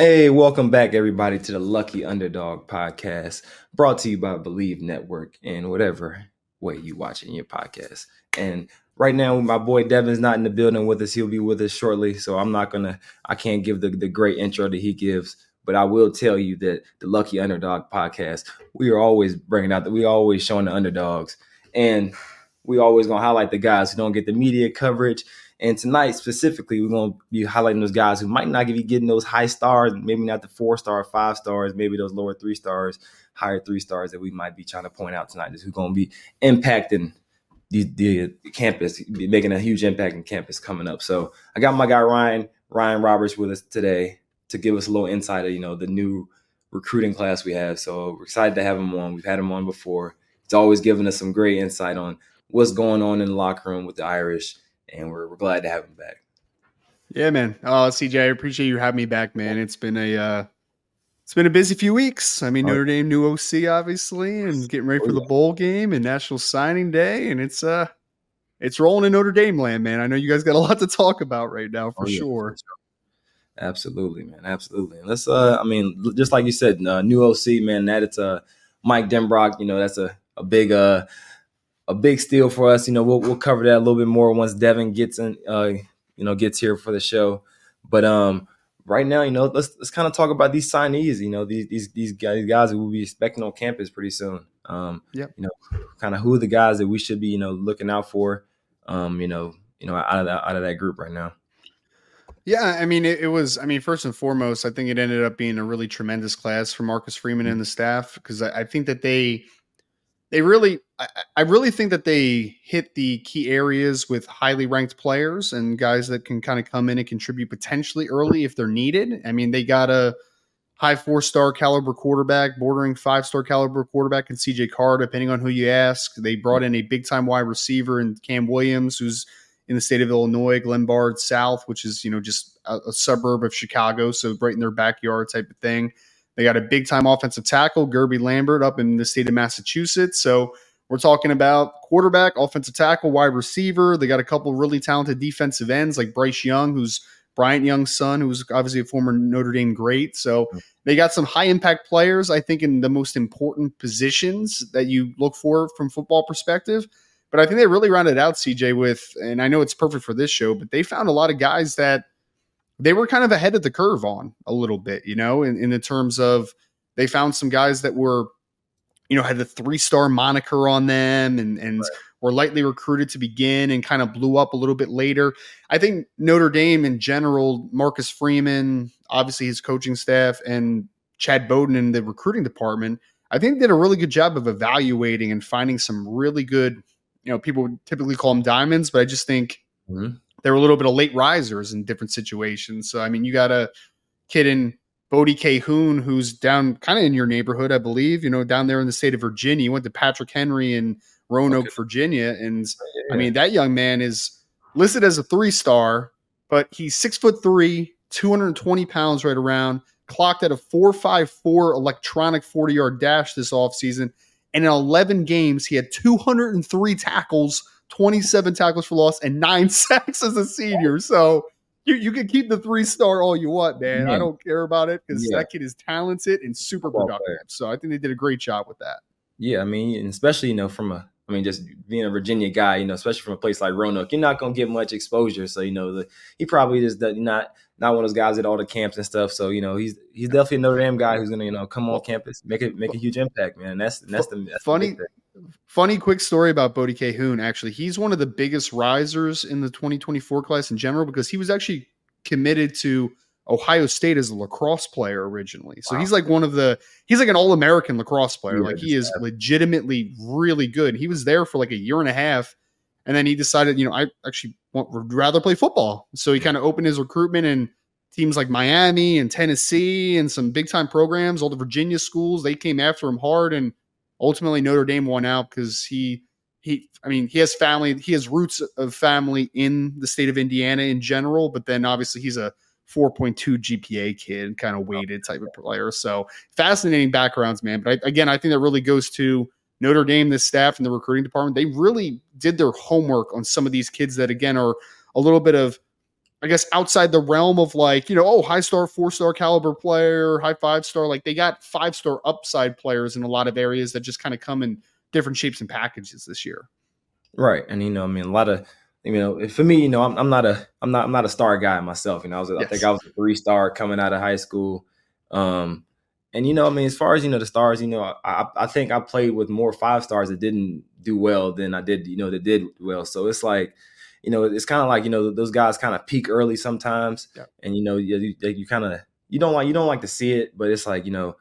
Hey, welcome back, everybody, to the Lucky Underdog podcast, brought to you by Believe Network and whatever way you watching your podcast. And right now, my boy Devin's not in the building with us. He'll be with us shortly, so I'm not gonna, I can't give the, the great intro that he gives, but I will tell you that the Lucky Underdog podcast, we are always bringing out that we always showing the underdogs, and we always gonna highlight the guys who don't get the media coverage and tonight specifically, we're going to be highlighting those guys who might not be getting those high stars, maybe not the four star, five stars, maybe those lower three stars, higher three stars that we might be trying to point out tonight. Is who's going to be impacting the, the campus, making a huge impact in campus coming up. So I got my guy Ryan Ryan Roberts with us today to give us a little insight of you know the new recruiting class we have. So we're excited to have him on. We've had him on before. He's always giving us some great insight on what's going on in the locker room with the Irish and we're, we're glad to have him back. Yeah, man. Oh, CJ, I appreciate you having me back, man. It's been a uh, it's been a busy few weeks. I mean, Notre Dame new OC, obviously, and getting ready oh, for the bowl game and National Signing Day, and it's uh it's rolling in Notre Dame land, man. I know you guys got a lot to talk about right now for oh, yeah. sure. Absolutely, man. Absolutely. And let's uh I mean, just like you said, uh, new OC, man, that it's uh Mike Denbrock, you know, that's a, a big uh a big steal for us. You know, we'll we'll cover that a little bit more once Devin gets in, uh, you know, gets here for the show. But um, right now, you know, let's let's kind of talk about these signees. You know, these these these guys, guys we'll be expecting on campus pretty soon. Um, yeah, you know, kind of who are the guys that we should be, you know, looking out for. Um, you know, you know, out of that out of that group right now. Yeah, I mean, it, it, was. I mean, first and foremost, I think it ended up being a really tremendous class for Marcus Freeman and the staff because I, I, think that they they really I, I, really think that they hit the key areas with highly ranked players and guys that can kind of come in and contribute potentially early if they're needed. I mean, they got a high four star caliber quarterback, bordering five star caliber quarterback, and CJ Carr, depending on who you ask. They brought in a big time wide receiver in Cam Williams, who's in the state of Illinois, Glenbard South, which is you know just a, a suburb of Chicago, so right in their backyard type of thing. They got a big time offensive tackle, Guerby Lambert, up in the state of Massachusetts. So we're talking about quarterback, offensive tackle, wide receiver. They got a couple really talented defensive ends like Bryce Young, who's Bryant Young's son, who's obviously a former Notre Dame great. So they got some high impact players, I think, in the most important positions that you look for from football perspective. But I think they really rounded out CJ with, and I know it's perfect for this show, but they found a lot of guys that they were kind of ahead of the curve on a little bit, you know, in, in the terms of they found some guys that were, you know, had the three star moniker on them and and right. were lightly recruited to begin and kind of blew up a little bit later. I think Notre Dame in general, Marcus Freeman, obviously his coaching staff, and Chad Bowden in the recruiting department, I think did a really good job of evaluating and finding some really good, you know, people would typically call them diamonds, but I just think mm-hmm they were a little bit of late risers in different situations. So I mean, you got a kid in Bodie Kahoun who's down kind of in your neighborhood, I believe. You know, down there in the state of Virginia. You went to Patrick Henry in Roanoke, okay. Virginia, and yeah. I mean that young man is listed as a three star, but he's six foot three, two hundred and twenty pounds right around. Clocked at a four five four electronic forty yard dash this offseason. And in 11 games, he had 203 tackles 27 tackles for loss, and nine sacks as a senior. So you, you can keep the three star all you want, man. I don't care about it because yeah. that kid is talented and super productive. So I think they did a great job with that. Yeah, I mean, especially, you know, from a I mean, just being a Virginia guy, you know, especially from a place like Roanoke, you're not going to get much exposure. So, you know, the, he probably just not not one of those guys at all the camps and stuff. So, you know, he's he's definitely a Notre Dame guy who's going to, you know, come on campus, make it make a huge impact, man. That's that's the that's funny. The funny quick story about Bodie Kahoun. Actually, he's one of the biggest risers in the 2024 class in general because he was actually committed to Ohio State as a lacrosse player originally. So wow. he's like one of the he's like an all American lacrosse player. Like he is legitimately really good. He was there for like a year and a half, and then he decided, you know, I actually want, would rather play football. So he kind of opened his recruitment and teams like Miami and Tennessee and some big time programs. All the Virginia schools they came after him hard, and ultimately Notre Dame won out because he he I mean he has family he has roots of family in the state of Indiana in general, but then obviously he's a 4.2 GPA kid, kind of oh, weighted type of player. So fascinating backgrounds, man. But I, again, I think that really goes to Notre Dame, the staff and the recruiting department. They really did their homework on some of these kids that, again, are a little bit of I guess outside the realm of like, you know, oh, high star, four star caliber player, high five star. Like they got five star upside players in a lot of areas that just kind of come in different shapes and packages this year. Right. And, you know, I mean, a lot of, you know, for me, you know, I'm, I'm not a, I'm not, I'm not a star guy myself. You know, I was, yes. I think I was a three star coming out of high school. Um, and you know, I mean, as far as you know, the stars, you know, I, I think I played with more five stars that didn't do well than I did, you know, that did well. So it's like, you know, it's kind of like you know those guys kind of peak early sometimes, yeah. and you know you, you kind of you don't like you don't like to see it, but it's like you know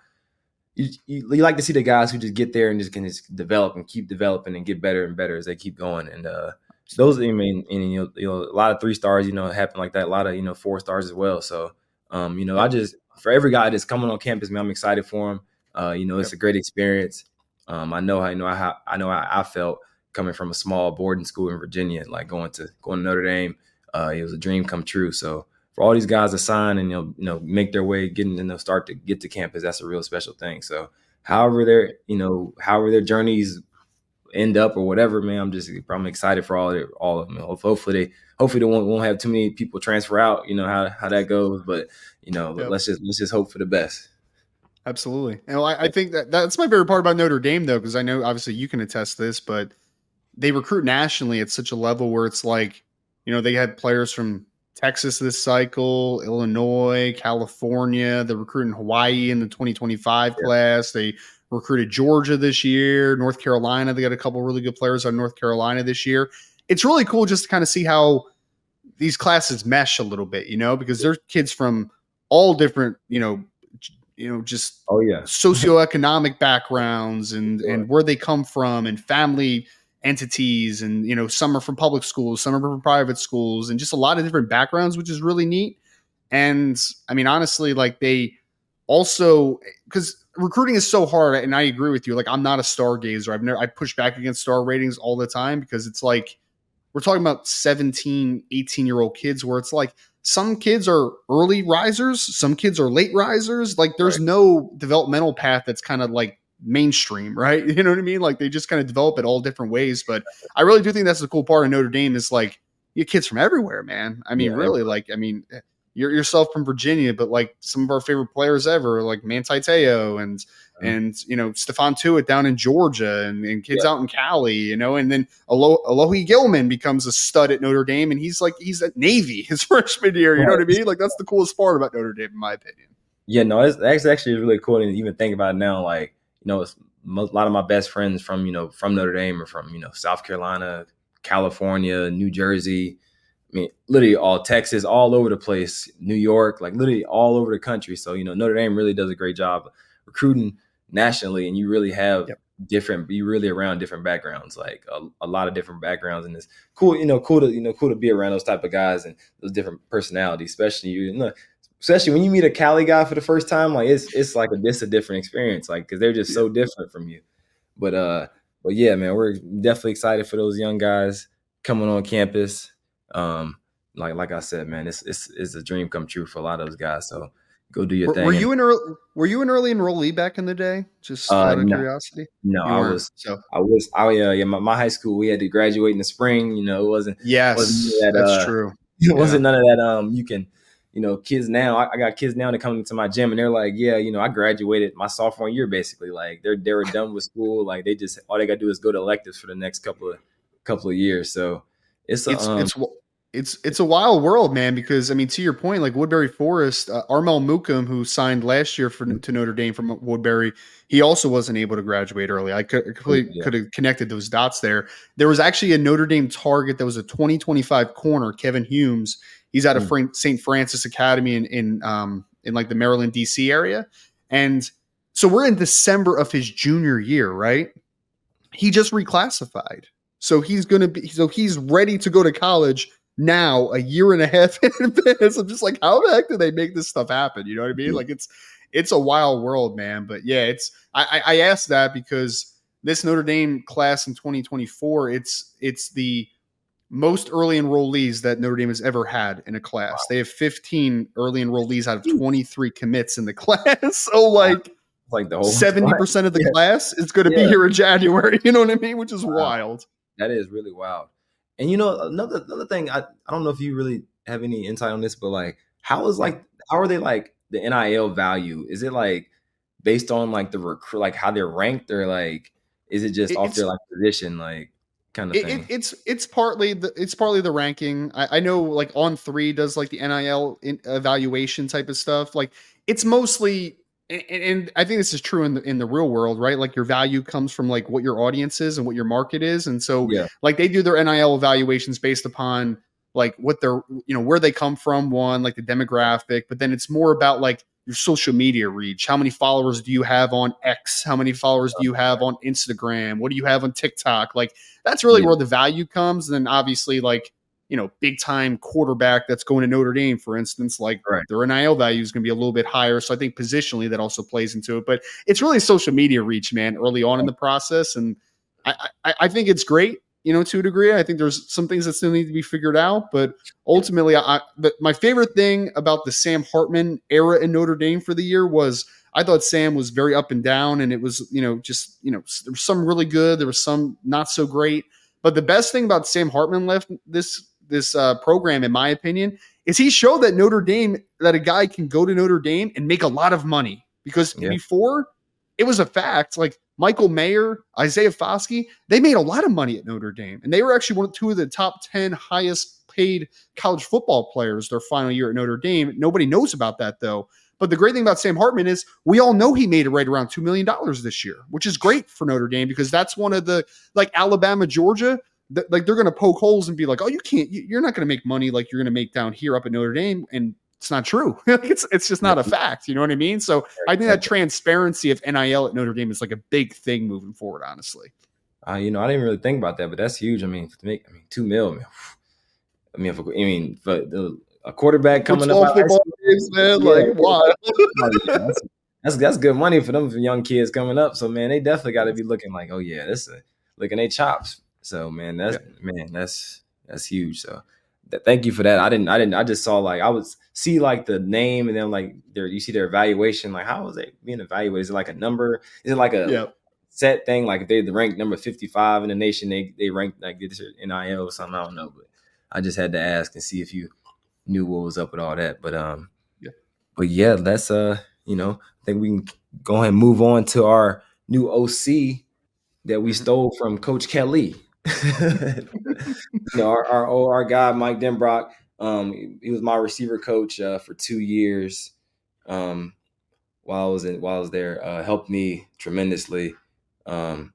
you, you, you, like to see the guys who just get there and just can just develop and keep developing and get better and better as they keep going. And uh, those, I mean, and, you know, you know, a lot of three stars, you know, happen like that. A lot of you know four stars as well. So, um, you know, I just for every guy that's coming on campus, man, I'm excited for him. Uh, you know, it's yep. a great experience. Um, I know, I know how I know how I felt coming from a small boarding school in Virginia, like going to going to Notre Dame. Uh, it was a dream come true. So for all these guys to sign and you know, you know make their way, getting and they'll start to get to campus, that's a real special thing. So however their you know however their journeys end up or whatever, man, I'm just I'm excited for all of all of them. Hopefully they hopefully they won't, won't have too many people transfer out. You know how how that goes, but you know yep. let's just let's just hope for the best. Absolutely, and I, I think that that's my favorite part about Notre Dame, though, because I know obviously you can attest this, but they recruit nationally at such a level where it's like, you know, they had players from Texas this cycle, Illinois, California. They're recruiting Hawaii in the 2025 yeah. class. They recruited Georgia this year, North Carolina. They got a couple really good players on North Carolina this year. It's really cool just to kind of see how these classes mesh a little bit, you know, because they're kids from all different, you know, you know, just oh yeah, socioeconomic backgrounds and and where they come from and family entities and you know some are from public schools some are from private schools and just a lot of different backgrounds which is really neat. And i mean honestly like they also because recruiting is so hard and i agree with you like i'm not a stargazer. I've never i push back against star ratings all the time because it's like we're talking about 17 18 year old kids where it's like some kids are early risers some kids are late risers. Like there's right. no developmental path that's kind of like mainstream, right? You know what I mean? Like they just kind of develop it all different ways. But I really do think that's the cool part of Notre Dame is like you get kids from everywhere, man. I mean, yeah, really, like I mean, you're yourself from Virginia, but like some of our favorite players ever, like Manti Te'o and mm-hmm. and you know Stephon Tuitt down in Georgia, and, and kids yeah. out in Cali, you know, and then Alo- Alohi Gilman becomes a stud at Notre Dame, and he's like he's at Navy his freshman year. You know what I mean? Like that's the coolest part about Notre Dame, in my opinion. Yeah, no, it's, it's actually really cool to even think about now, like know, a lot of my best friends from, you know, from Notre Dame or from, you know, South Carolina, California, New Jersey. I mean, literally all Texas, all over the place, New York, like literally all over the country. So, you know, Notre Dame really does a great job recruiting nationally and you really have yep. different be really around different backgrounds like a, a, lot of different backgrounds and it's cool you know cool to you know cool to be around those type of guys and those different personalities especially you know especially when you meet a Cali guy for the first time, like it's it's like a this a different experience, like because they're just so different from you. But uh, but yeah, man, we're definitely excited for those young guys coming on campus. Um, like like I said, man, it's it's it's a dream come true for a lot of those guys. So go do your were, thing. Were you an early Were you an early enrollee back in the day? Just uh, out of no, curiosity. No, you I was. So I was. I uh, yeah, my, my, high school we had to graduate in the spring. You know, it wasn't. Yes, wasn't that, that's uh, true. It wasn't none of that. Um, you can you know, kids now, I, I, got kids now that come into my gym and they're like, yeah, you know, I graduated my sophomore year basically. Like they're they were done with school. Like they just all they got to do is go to electives for the next couple of couple of years. So it's a, it's, um, it's it's it's a wild world, man. Because I mean, to your point, like Woodberry Forest, uh, Armel Mukam, who signed last year for to Notre Dame from Woodberry, he also wasn't able to graduate early. I could completely yeah. could have connected those dots there. There was actually a Notre Dame target that was a 2025 corner, Kevin Humes He's out of mm. St. Francis Academy in in um, in like the Maryland D.C. area, and so we're in December of his junior year, right? He just reclassified, so he's going to be so he's ready to go to college now, a year and a half in advance. I'm just like, how the heck do they make this stuff happen? You know what I mean? Like it's it's a wild world, man. But yeah, it's I, I asked that because this Notre Dame class in 2024, it's it's the most early enrollees that Notre Dame has ever had in a class. Wow. They have 15 early enrollees out of 23 commits in the class. so like like the whole 70% of the yeah. class is going to yeah. be here in January, you know what I mean, which is wow. wild. That is really wild. And you know another another thing I, I don't know if you really have any insight on this, but like, how is like how are they like the NIL value? Is it like based on like the recruit, like how they're ranked, or like is it just off their like position, like kind of it, thing? It, it's it's partly the it's partly the ranking. I, I know like On3 does like the NIL evaluation type of stuff. Like it's mostly and, and, I think this is true in the in the real world, right? Like your value comes from like what your audience is and what your market is, and so yeah. like they do their NIL evaluations based upon like what they're you know where they come from, one like the demographic, but then it's more about like your social media reach. How many followers do you have on X? How many followers do you have on Instagram? What do you have on TikTok? Like that's really yeah. where the value comes. And then obviously like you know, big time quarterback that's going to Notre Dame, for instance, like right. their NIL value is going to be a little bit higher. So I think positionally that also plays into it. But it's really social media reach, man, early on in the process. And I, I, I think it's great, you know, to a degree. I think there's some things that still need to be figured out. But ultimately, I, but my favorite thing about the Sam Hartman era in Notre Dame for the year was I thought Sam was very up and down. And it was, you know, just, you know, there was some really good, there was some not so great. But the best thing about Sam Hartman left this this uh, program, in my opinion, is he showed that Notre Dame that a guy can go to Notre Dame and make a lot of money because yeah. before it was a fact. Like Michael Mayer, Isaiah Foskey, they made a lot of money at Notre Dame, and they were actually one of two of the top ten highest paid college football players their final year at Notre Dame. Nobody knows about that though. But the great thing about Sam Hartman is we all know he made it right around $2 million this year, which is great for Notre Dame because that's one of the, like Alabama, Georgia, th- like they're going to poke holes and be like, "Oh, you can't. You're not going to make money like you're going to make down here up at Notre Dame," and it's not true. it's it's just not a fact. You know what I mean? So I think that transparency of NIL at Notre Dame is like a big thing moving forward. Honestly, uh, you know, I didn't really think about that, but that's huge. I mean, to make I mean two mil. I mean, I mean, if, I mean, for the, a quarterback coming up, football games, man, yeah, like why? that's, that's that's good money for them for young kids coming up. So man, they definitely got to be looking like, oh yeah, this is looking at chops so man, that's yeah. man, that's that's huge. So thank you for that. I didn't I didn't I just saw like I was see like the name and then like there you see their evaluation. Like how is it being evaluated? Is it like a number? Is it like a yep. set thing? Like if they're the rank number 55 in the nation, they they rank like this NIL or something. I don't know, but I just had to ask and see if you knew what was up with all that. But um yeah. But yeah, that's uh, you know, I think we can go ahead and move on to our new OC that we mm-hmm. stole from Coach Kelly. you know, our, our our guy Mike Denbrock, um, he was my receiver coach uh, for two years. Um, while I was in, while I was there, uh, helped me tremendously. Um,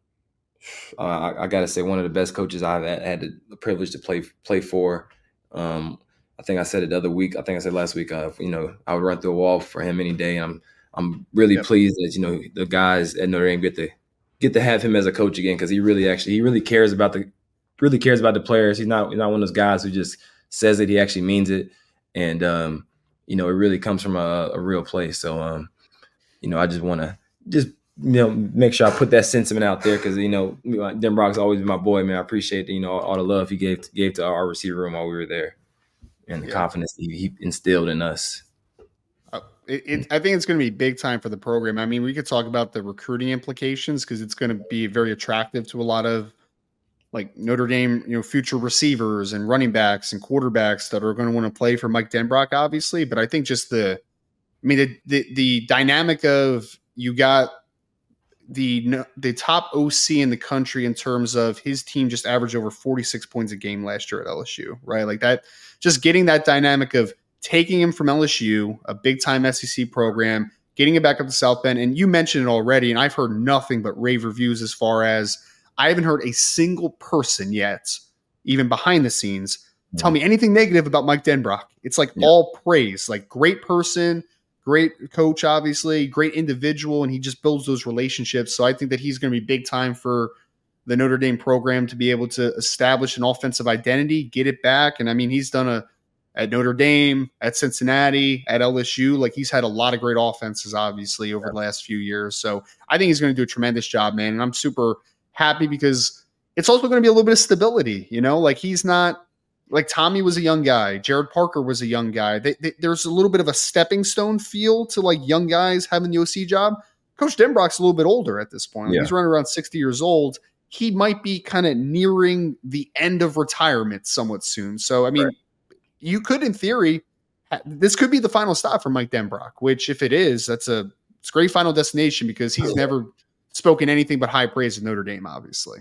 I, I got to say, one of the best coaches I've had, had the privilege to play play for. Um, I think I said it the other week. I think I said last week. Uh, you know, I would run through a wall for him any day. I'm I'm really yep. pleased that you know the guys at Notre Dame get to get to have him as a coach again because he really actually he really cares about the really cares about the players. He's not he's not one of those guys who just says it. He actually means it, and um, you know it really comes from a, a real place. So um, you know I just want to just you know make sure I put that sentiment out there because you know Denbrock's always been my boy, man. I appreciate you know all, all, the love he gave gave to our receiver room while we were there, and the yeah. confidence he, he instilled in us it, it, I think it's going to be big time for the program. I mean, we could talk about the recruiting implications because it's going to be very attractive to a lot of like Notre Dame, you know, future receivers and running backs and quarterbacks that are going to want to play for Mike Denbrock, obviously. But I think just the, I mean, the the, the dynamic of you got the the top OC in the country in terms of his team just averaged over 46 points a game last year at LSU, right? Like that, just getting that dynamic of taking him from LSU, a big time SEC program, getting him back up to South Bend. And you mentioned it already, and I've heard nothing but rave reviews as far as I haven't heard a single person yet, even behind the scenes, tell hmm. me anything negative about Mike Denbrock. It's like yeah. all praise, like great person, great coach, obviously, great individual, and he just builds those relationships. So I think that he's going to be big time for the Notre Dame program to be able to establish an offensive identity, get it back. And I mean, he's done a at Notre Dame, at Cincinnati, at LSU. Like he's had a lot of great offenses, obviously, over yeah. the last few years. So I think he's going to do a tremendous job, man. And I'm super happy because it's also going to be a little bit of stability. You know, like he's not like Tommy was a young guy, Gerad Parker was a young guy. They, they, there's a little bit of a stepping stone feel to like young guys having the OC job. Coach Denbrock's a little bit older at this point. Yeah. He's running around 60 years old. He might be kind of nearing the end of retirement somewhat soon. So, I mean, right you could, in theory, this could be the final stop for Mike Denbrock. Which, if it is, that's a it's a great final destination because he's never spoken anything but high praise of Notre Dame, obviously.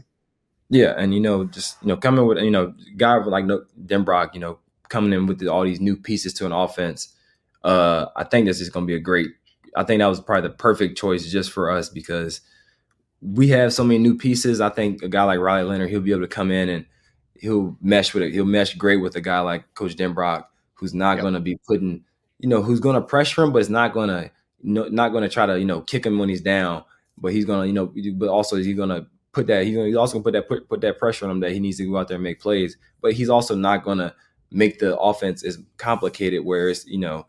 Yeah, and you know, just you know, coming with you know, guy like Denbrock, you know, coming in with all these new pieces to an offense. Uh, I think this is going to be a great. I think that was probably the perfect choice just for us because we have so many new pieces. I think a guy like Riley Leonard, he'll be able to come in and he'll mesh with it. He'll mesh great with a guy like Coach Denbrock, who's not yep. going to be putting, you know, who's going to pressure him, but it's not going to, no, not going to try to, you know, kick him when he's down. But he's going to, you know, but also he's going to put that. He's, gonna, he's also going to put that put, put that pressure on him that he needs to go out there and make plays. But he's also not going to make the offense as complicated where it's, you know,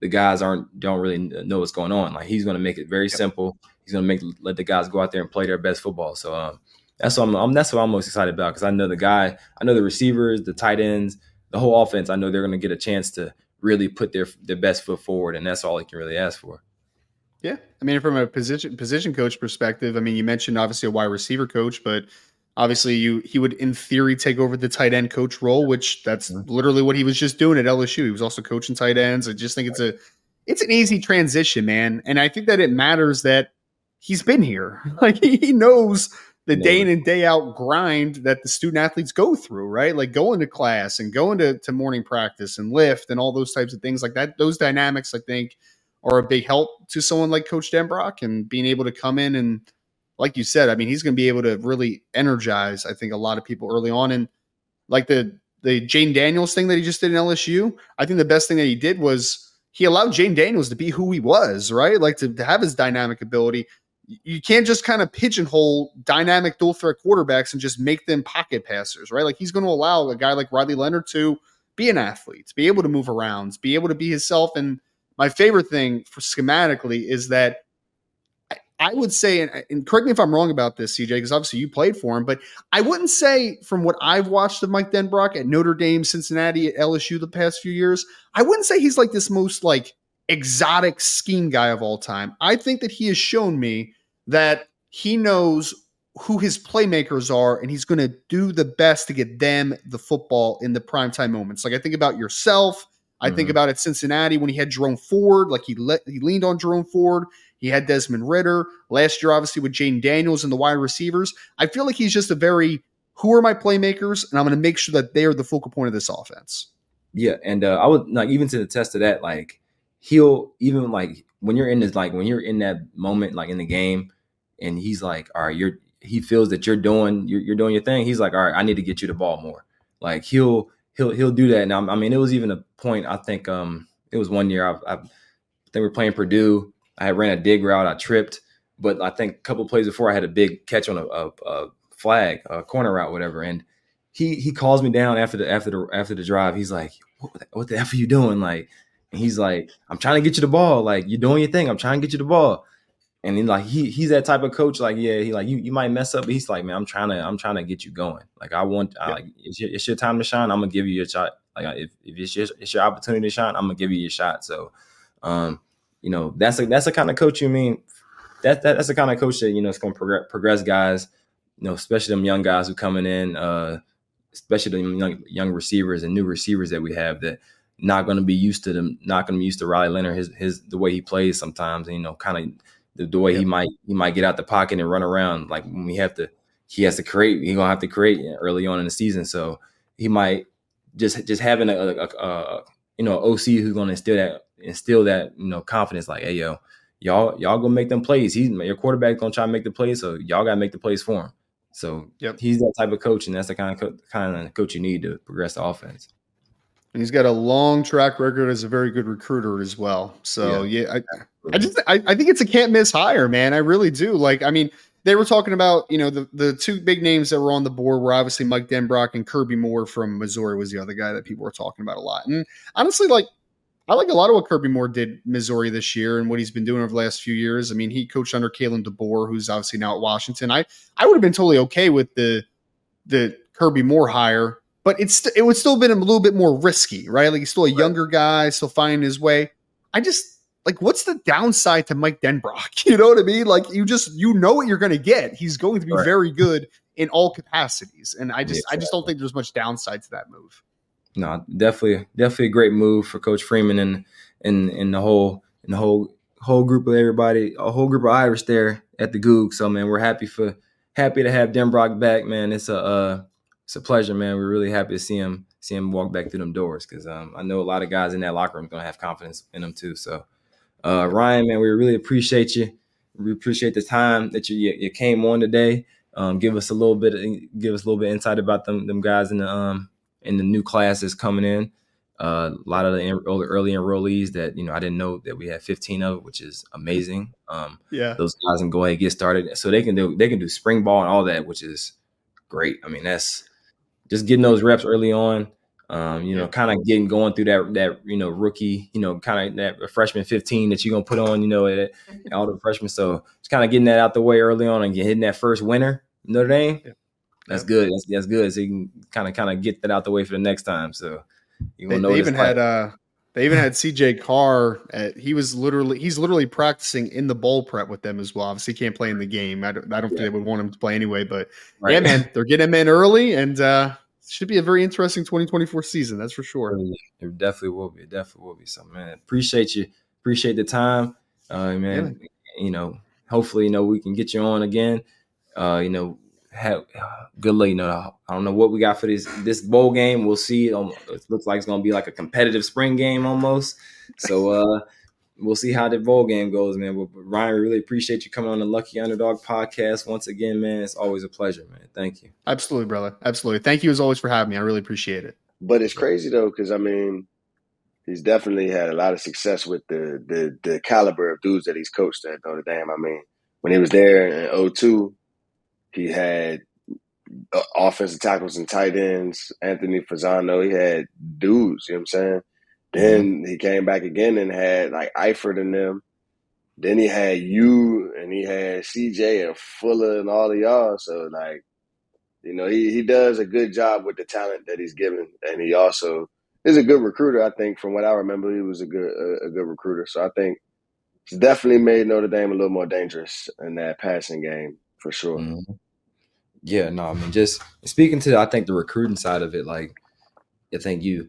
the guys aren't don't really know what's going on. Like he's going to make it very yep. simple. He's going to make let the guys go out there and play their best football. So um, that's what I'm, I'm, that's what I'm most excited about because I know the guy, I know the receivers, the tight ends, the whole offense. I know they're going to get a chance to really put their their best foot forward, and that's all you can really ask for. Yeah, I mean, from a position position coach perspective, I mean, you mentioned obviously a wide receiver coach, but obviously you he would in theory take over the tight end coach role, which that's mm-hmm. literally what he was just doing at LSU. He was also coaching tight ends. I just think it's a it's an easy transition, man, and I think that it matters that he's been here. Like he knows the day in and day out grind that the student athletes go through, right? Like going to class and going to, to morning practice and lift and all those types of things like that. Those dynamics, I think, are a big help to someone like Coach Denbrock and being able to come in and, like you said, I mean, he's going to be able to really energize, I think, a lot of people early on. And like the the Jayden Daniels thing that he just did in LSU, I think the best thing that he did was he allowed Jayden Daniels to be who he was, right? Like to, to have his dynamic ability you can't just kind of pigeonhole dynamic dual threat quarterbacks and just make them pocket passers, right? Like he's going to allow a guy like Riley Leonard to be an athlete, to be able to move around, be able to be himself. And my favorite thing for schematically is that I, would say, and, and, correct me if I'm wrong about this, CJ, because obviously you played for him, but I wouldn't say from what I've watched of Mike Denbrock at Notre Dame, Cincinnati, at LSU the past few years, I wouldn't say he's like this most like exotic scheme guy of all time. I think that he has shown me that he knows who his playmakers are and he's going to do the best to get them the football in the primetime moments. Like I think about yourself. I mm-hmm. think about at Cincinnati when he had Jerome Ford, like he let he leaned on Jerome Ford. He had Desmond Ridder last year, obviously with Jayden Daniels and the wide receivers. I feel like he's just a very who are my playmakers, and I'm going to make sure that they are the focal point of this offense. Yeah, and uh, I would like even to the test of that, like he'll even like when you're in this, like when you're in that moment, like in the game, and he's like, all right, you're he feels that you're doing you're, you're doing your thing. He's like, all right, I need to get you the ball more. Like he'll he'll he'll do that. Now, I mean, it was even a point. I think um it was one year. I, I think we are playing Purdue. I ran a dig route. I tripped, but I think a couple plays before I had a big catch on a, a, a flag, a corner route, whatever. And he he calls me down after the after the after the drive. He's like, "What what the f are you doing?" Like, and he's like, "I'm trying to get you the ball. Like, you're doing your thing. I'm trying to get you the ball." And then like he he's that type of coach. Like yeah, he like you you might mess up, but he's like man, I'm trying to I'm trying to get you going. Like I want yeah. I, like it's your, it's your time to shine. I'm gonna give you your shot. Like if, if it's your it's your opportunity to shine, I'm gonna give you your shot. So, um, you know that's a that's the kind of coach you mean. That, that that's the kind of coach that you know is gonna progress, progress guys. You know, especially them young guys who coming in, uh, especially the young young receivers and new receivers that we have that not going to be used to them, not going to be used to Riley Leonard, his his the way he plays sometimes, and, you know, kind of the, the way yeah. he might he might get out the pocket and run around. Like when we have to, he has to create. He gonna have to create early on in the season. So he might just just having a, a, a you know OC who's gonna instill that instill that you know confidence. Like hey yo, y'all y'all gonna make them plays. He's your quarterback gonna try to make the plays. So y'all gotta make the plays for him. So yep. he's that type of coach, and that's the kind of co- kind of coach you need to progress the offense. And he's got a long track record as a very good recruiter as well. So yeah, yeah I, I just I, I think it's a can't miss hire, man. I really do. Like, I mean, they were talking about, you know, the the two big names that were on the board were obviously Mike Denbrock and Kirby Moore from Missouri was the other guy that people were talking about a lot. And honestly, like I like a lot of what Kirby Moore did Missouri this year and what he's been doing over the last few years. I mean, he coached under Kalen DeBoer, who's obviously now at Washington. I I would have been totally okay with the the Kirby Moore hire, but it's it would still have been a little bit more risky, right? Like he's still a younger guy, still finding his way. I just like what's the downside to Mike Denbrock? You know what I mean? Like you just you know what you're going to get. He's going to be right. very good in all capacities, and I just I just don't think there's much downside to that move. no, definitely, definitely a great move for Coach Freeman and and and the whole and the whole whole group of everybody, a whole group of Irish there at the Gug. So man, we're happy for happy to have Denbrock back, man. It's a uh, it's a pleasure, man. We're really happy to see him see him walk back through them doors because um, I know a lot of guys in that locker room gonna have confidence in him too. So uh, Ryan, man, we really appreciate you. We appreciate the time that you you came on today. Um, give us a little bit, give us a little bit insight about them them guys in the um in the new classes coming in. Uh, a lot of the early, early enrollees that you know I didn't know that we had 15 of, which is amazing. Um, yeah, those guys can go ahead and get started, so they can do they can do spring ball and all that, which is great. I mean, that's just getting those reps early on. Um, you know, kind of getting going through that that you know rookie, you know, kind of that freshman 15 that you're gonna put on, you know, at, all the freshmen. So just kind of getting that out the way early on and get hitting that first winner, Notre Dame. Yeah. That's good. That's, that's good. So you can kind of kind of get that out the way for the next time. So you they, they even had uh they even had CJ Carr. At, he was literally he's literally practicing in the bowl prep with them as well. Obviously, he can't play in the game. I don't, I don't yeah. think they would want him to play anyway. But right. yeah, man, they're getting him in early, and uh, should be a very interesting 2024 season. That's for sure. It definitely will be. It definitely will be. So, man, appreciate you. Appreciate the time, uh, man. Yeah. You know, hopefully, you know, we can get you on again. Uh, you know, have good luck. You know, I don't know what we got for this this bowl game. We'll see. Um, it looks like it's gonna be like a competitive spring game almost. So uh, we'll see how the bowl game goes, man. But, but Ryan, really appreciate you coming on the Lucky Underdog podcast once again, man. It's always a pleasure, man. Thank you. Absolutely, brother. Absolutely. Thank you as always for having me. I really appreciate it. But it's crazy though, because I mean, he's definitely had a lot of success with the the the caliber of dudes that he's coached at Notre Dame. I mean, when he was there in 02, he had uh, offensive tackles and tight ends, Anthony Fasano. He had dudes, you know what I'm saying? Then mm-hmm. he came back again and had like Eifert and them. Then he had you and he had CJ and Fuller and all of y'all. So like, you know, he, he does a good job with the talent that he's given. And he also is a good recruiter. I think from what I remember, he was a good, a, a good recruiter. So I think it's definitely made Notre Dame a little more dangerous in that passing game for sure. Mm-hmm. Yeah, no, I mean, just speaking to, I think the recruiting side of it, like, I think you,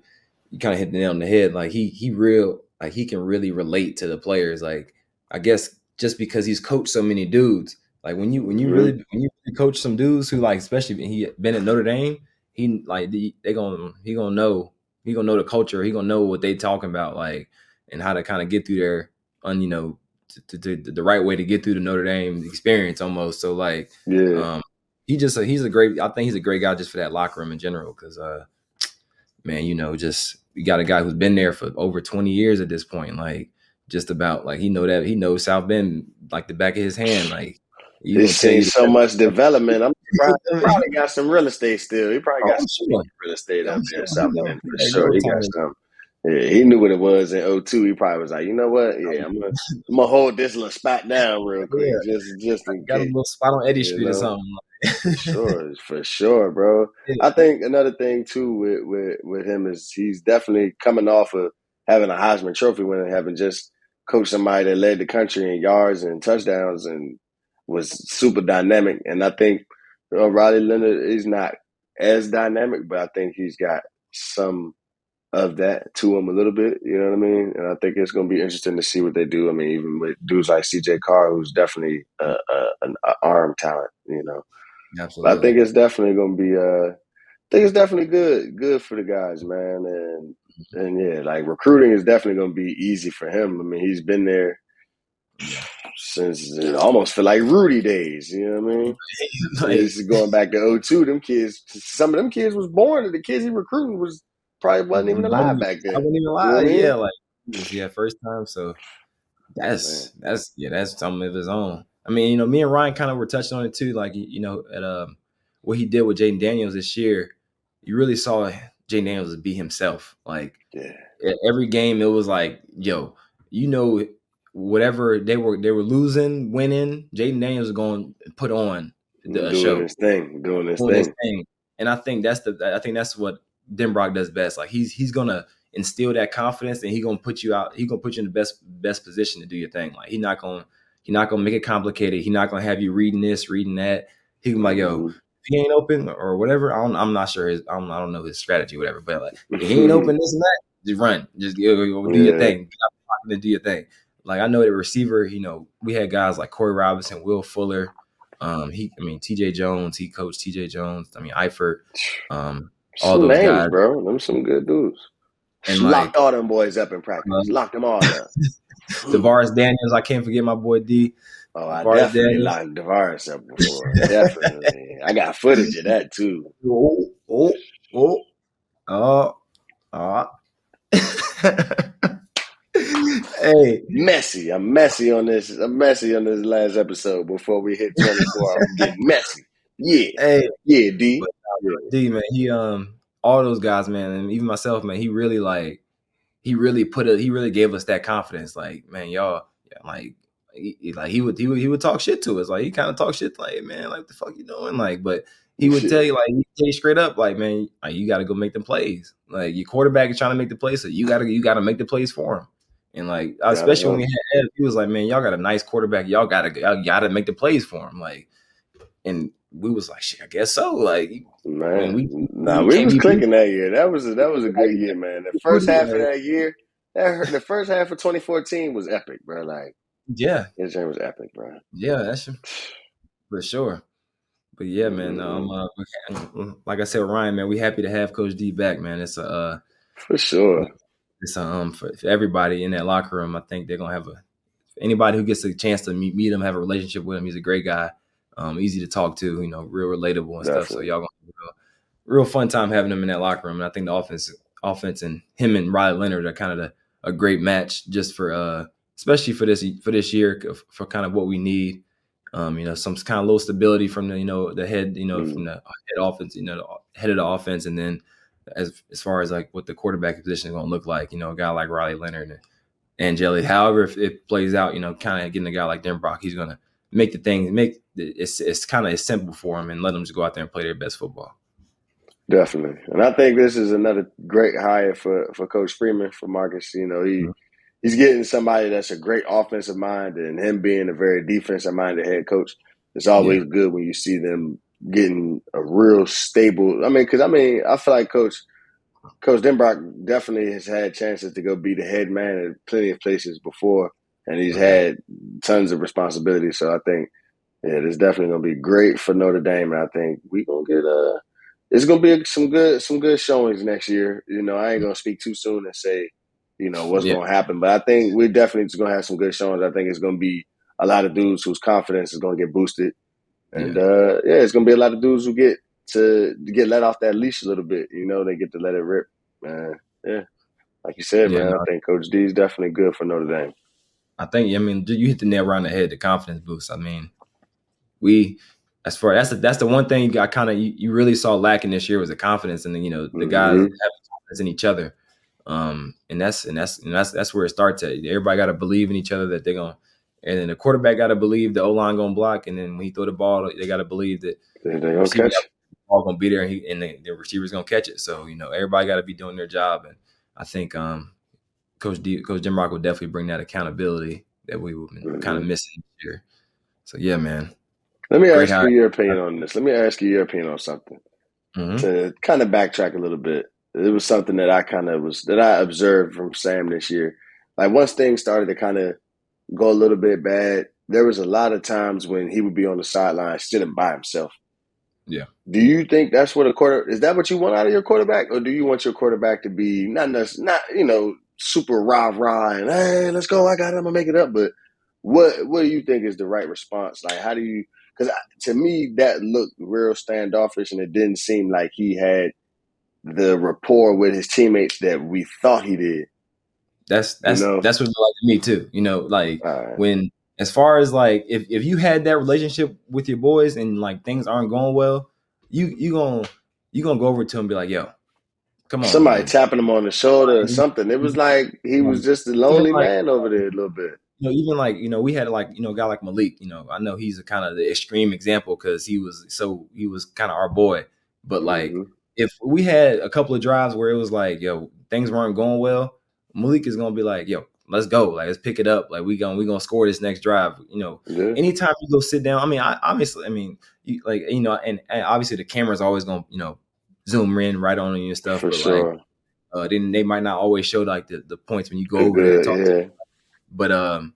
you kind of hit the nail on the head. Like he, he real, like he can really relate to the players. Like, I guess just because he's coached so many dudes, like when you, when you mm-hmm. really, when you coach some dudes who like, especially he been at Notre Dame, he like they gonna, he gonna know, he gonna know the culture. He gonna know what they talking about, like, and how to kind of get through there on, you know, to, to, to, the right way to get through the Notre Dame experience almost. So like, yeah. Um, he just he's a great. I think he's a great guy just for that locker room in general. Because uh, man, you know, just you got a guy who's been there for over twenty years at this point. Like just about like he know that he knows South Bend like the back of his hand. Like this seen so much development. I'm probably, probably got some real estate still. He probably got oh, some sure. real estate out there in South Bend for sure. He got some. Yeah, he knew what it was in 02. He probably was like, you know what? Yeah, I'm gonna, I'm gonna hold this little spot down real quick, yeah. just just got a little spot on Eddy Street know? or something for sure, for sure, bro. I think another thing too with, with with him is he's definitely coming off of having a Heisman Trophy winner, having just coached somebody that led the country in yards and touchdowns and was super dynamic. And I think you know, Riley Leonard is not as dynamic, but I think he's got some of that to him a little bit. You know what I mean? And I think it's going to be interesting to see what they do. I mean, even with dudes like CJ Carr, who's definitely a, a, an arm talent. You know. Absolutely. But I think it's definitely going to be. Uh, I think it's definitely good, good for the guys, man. And and yeah, like recruiting is definitely going to be easy for him. I mean, he's been there since it almost feel like Rudy days. You know what I mean? like, this is going back to 02. Them kids, some of them kids was born. The kids he recruiting was probably wasn't even alive back then. I wasn't even alive. You know yeah, like yeah, first time. So that's that's yeah, that's something of his own. I mean, you know, me and Ryan kind of were touching on it too. Like, you know, at um, what he did with Jayden Daniels this year, you really saw Jayden Daniels be himself. Like, yeah. every game, it was like, yo, you know, whatever they were, they were losing, winning. Jayden Daniels is going to put on the doing show, his thing, doing his doing thing. Thing. And I think that's the, I think that's what Denbrock does best. Like, he's he's gonna instill that confidence, and he gonna put you out. He gonna put you in the best best position to do your thing. Like, he's not gonna He's not gonna make it complicated. He's not gonna have you reading this, reading that. He can be like, yo, mm-hmm. he ain't open or whatever, I don't, I'm not sure. His, I don't, I don't know his strategy, whatever. But like, if he ain't open this and that, just run, just go, go do your thing, and do your thing. Like I know the receiver, you know, we had guys like Corey Robinson, Will Fuller. Um, he, I mean, T.J. Jones. He coached T.J. Jones. I mean, Eifert. Um, all some those names, guys, bro. Them some good dudes. And locked like, all them boys up in practice. Uh, Locked them all up. DaVaris Daniels. I can't forget my boy D. Oh, I DaVaris definitely Daniels. locked DaVaris up before. definitely. I got footage of that too. Oh, oh, oh, oh, oh. hey, messy. I'm messy on this. I'm messy on this last episode before we hit 24. I'm getting messy. Yeah. Hey, yeah, D. But, uh, D man, he um all those guys, man, and even myself, man, he really like he really put a he really gave us that confidence. Like, man, y'all, like he, like he would he would he would talk shit to us. Like he kind of talk shit like, man, like the fuck you doing? Like, but he would tell you like he tell you straight up, like, man, like, you got to go make them plays. Like your quarterback is trying to make the plays, so you gotta you gotta make the plays for him. And like, yeah, especially when we had Ed, he was like, man, y'all got a nice quarterback. Y'all gotta y'all gotta make the plays for him. Like, and we was like, shit, I guess so. Like, man, we, nah, we, we was clicking that year. That was a, that was a good year, man. The first half of that year, that the first half of 2014 was epic, bro. Like, yeah, his game was epic, bro. Yeah, that's for sure. But yeah, man. Um, mm-hmm. uh, like I said, Ryan, man, we happy to have Coach D back, man. It's a uh, for sure. It's um for, for everybody in that locker room. I think they're gonna have a anybody who gets a chance to meet, meet him, have a relationship with him. He's a great guy um, easy to talk to, you know, real relatable and Definitely. stuff. So y'all gonna have a real, real fun time having him in that locker room. And I think the offense, offense, and him and Riley Leonard are kind of the, a great match just for, uh, especially for this for this year for kind of what we need. Um, you know, some kind of little stability from the you know the head, you know, mm. from the head offense, you know, the head of the offense, and then as as far as like what the quarterback position is going to look like, you know, a guy like Riley Leonard and Angeli. However, if it plays out, you know, kind of getting a guy like Denbrock, he's going to make the thing make it's it's kind of simple for them and let them just go out there and play their best football. Definitely, and I think this is another great hire for for Coach Freeman for Marcus. You know, he mm-hmm. he's getting somebody that's a great offensive mind, and him being a very defensive minded head coach. It's always yeah. good when you see them getting a real stable. I mean, because I mean, I feel like Coach Coach Denbrock definitely has had chances to go be the head man in plenty of places before, and he's had tons of responsibility. So I think yeah, it's definitely gonna be great for Notre Dame, and I think we gonna get uh it's gonna be some good some good showings next year. You know, I ain't gonna speak too soon and say, you know, what's yeah. gonna happen, but I think we're definitely just gonna have some good showings. I think it's gonna be a lot of dudes whose confidence is gonna get boosted, and yeah. uh yeah, it's gonna be a lot of dudes who get to, to get let off that leash a little bit. You know, they get to let it rip, man. Yeah, like you said, yeah. man. I think Coach D is definitely good for Notre Dame. I think. I mean, you hit the nail right on the head. The confidence boost. I mean, we as far that's the, that's the one thing I kind of you, you, really saw lacking this year was the confidence and you know the mm-hmm. guys have confidence in each other. Um, and that's and that's and that's that's where it starts at. Everybody got to believe in each other that they're gonna, and then the quarterback got to believe the O line gonna block, and then when he throw the ball, they got to believe that they, gonna catch ball gonna be there, and, he, and the, the receiver's gonna catch it. So you know everybody got to be doing their job, and I think um, Coach D, Coach Denbrock will definitely bring that accountability that we been mm-hmm. kind of missing here. So yeah, man. Let me Great ask you your opinion on this. Let me ask you your opinion on something. Mm-hmm. To kind of backtrack a little bit, it was something that I kind of was that I observed from Sam this year. Like once things started to kind of go a little bit bad, there was a lot of times when he would be on the sideline sitting by himself. Yeah. Do you think that's what a quarter is that what you want out of your quarterback, or do you want your quarterback to be not not you know super rah rah and hey let's go I got it I'm gonna make it up, but what what do you think is the right response? Like how do you because to me that looked real standoffish, and it didn't seem like he had the rapport with his teammates that we thought he did. That's that's you know? that's what like me too. You know, like right. when as far as like if if you had that relationship with your boys and like things aren't going well, you you gonna you gonna go over to him and be like, yo. Come on, somebody man. tapping him on the shoulder or something. It was like he was just a lonely like, man over there a little bit you know, even like you know, we had like you know, a guy like Malik. You know, I know he's a kind of the extreme example because he was so he was kind of our boy. But like, mm-hmm. if we had a couple of drives where it was like, yo, things weren't going well, Malik is gonna be like, yo, let's go. Like let's pick it up. Like we going we gonna score this next drive. You know, Yeah. anytime you go sit down. I mean, I obviously, I mean, you like you know, and, and obviously the camera's always gonna you know zoom in right on you and stuff. For but sure. like, uh, then they might not always show like the, the points when you go over there and talk. To yeah. but um,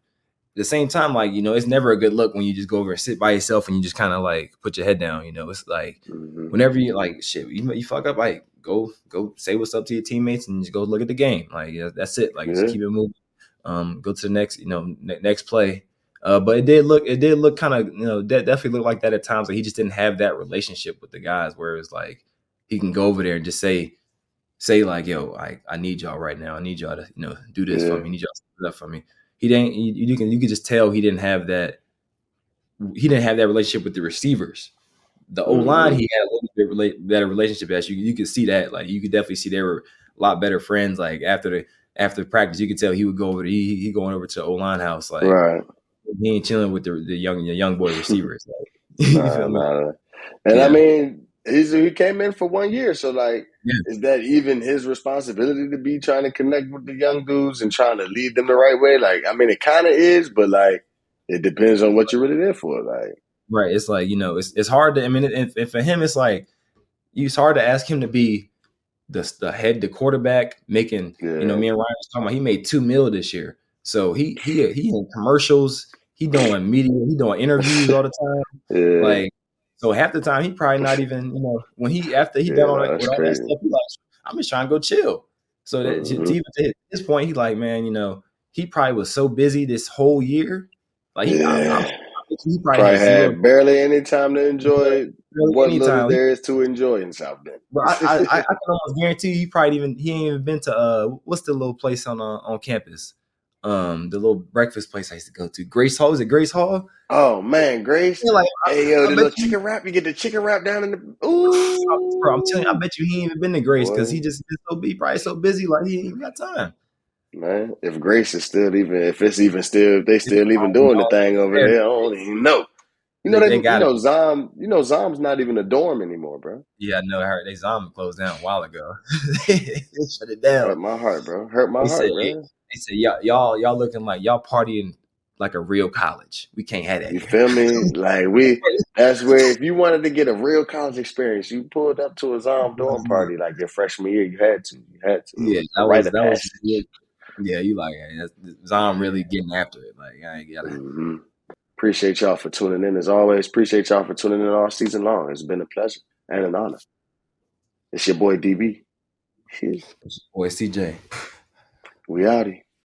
at the same time, like you know, it's never a good look when you just go over and sit by yourself and you just kind of like put your head down. You know, it's like Mhm. whenever you like shit, you, you fuck up, like go go say what's up to your teammates and just go look at the game. Like yeah, that's it. Like Yeah. just keep it moving. Um, go to the next, you know, ne- next play. Uh, but it did look, it did look kind of, you know, de- definitely look like that at times. Like he just didn't have that relationship with the guys, where it's like he can go over there and just say, say like, "Yo, I, I need y'all right now. I need y'all to, you know, do this for me. I need y'all to do that for me." He didn't. You, you can you can just tell he didn't have that. He didn't have that relationship with the receivers. The O line, Mhm. he had a little bit relate, better relationship. As you you could see that, like you could definitely see they were a lot better friends. Like after the after practice, you could tell he would go over. To, he he going over to the O line house. Like Right. he ain't chilling with the the young the young boy receivers. Like, Nah, nah. And Yeah. I mean, he's he came in for one year, so like, Yeah. is that even his responsibility to be trying to connect with the young dudes and trying to lead them the right way? Like, I mean, it kind of is, but like, it depends on what you're really there for. Like, Right. It's like, you know, it's it's hard to I mean and, and for him it's like it's hard to ask him to be the the head the quarterback making you know me and Ryan was talking about he made two mil this year. So he he he in commercials, he doing media, he doing interviews all the time. yeah, Like so half the time he probably not even, you know, when he after he Yeah, done all that, all that stuff, he like, I'm just trying to go chill. So that Mhm. to even to his point, he like, man, you know, he probably was so busy this whole year. Like he, I, I'm, he probably, Probably had zero barely any time to enjoy what little anytime. there is to enjoy in South Bend. But I, I, I, I can almost guarantee he probably even he ain't even been to uh what's the little place on uh, on campus, um the little breakfast place I used to go to Grace Hall. Is it Grace Hall? oh man, Grace. Yeah, like I, Hey yo, I the little you, chicken wrap. You get the chicken wrap down in the. Ooh, bro. I'm telling you, I bet you he ain't even been to Grace because he just so be probably so busy like he ain't even got time. Man, if Grace is still even, if it's even still, if they still even doing the thing over there, I don't even know. You know they, they, they you got it. know Zahm, you know Zahm's not even a dorm anymore, bro. Yeah, I know. I heard they zombie closed down a while ago. they shut it down. Hurt my heart, bro. Hurt my They heart, said, man. They said y'all y'all y'all looking like y'all partying like a real college. We can't have that You feel me? Like we, that's where if you wanted to get a real college experience, you pulled up to a Zahm dorm party like your freshman year. You had to, you had to. Yeah, that rite was that was yeah, yeah. You like hey, Zahm really getting after it. Like I ain't gotta. hmm Appreciate y'all for tuning in as always. Appreciate y'all for tuning in all season long. It's been a pleasure and an honor. It's your boy DB. Shit. Boy, CJ. We outie.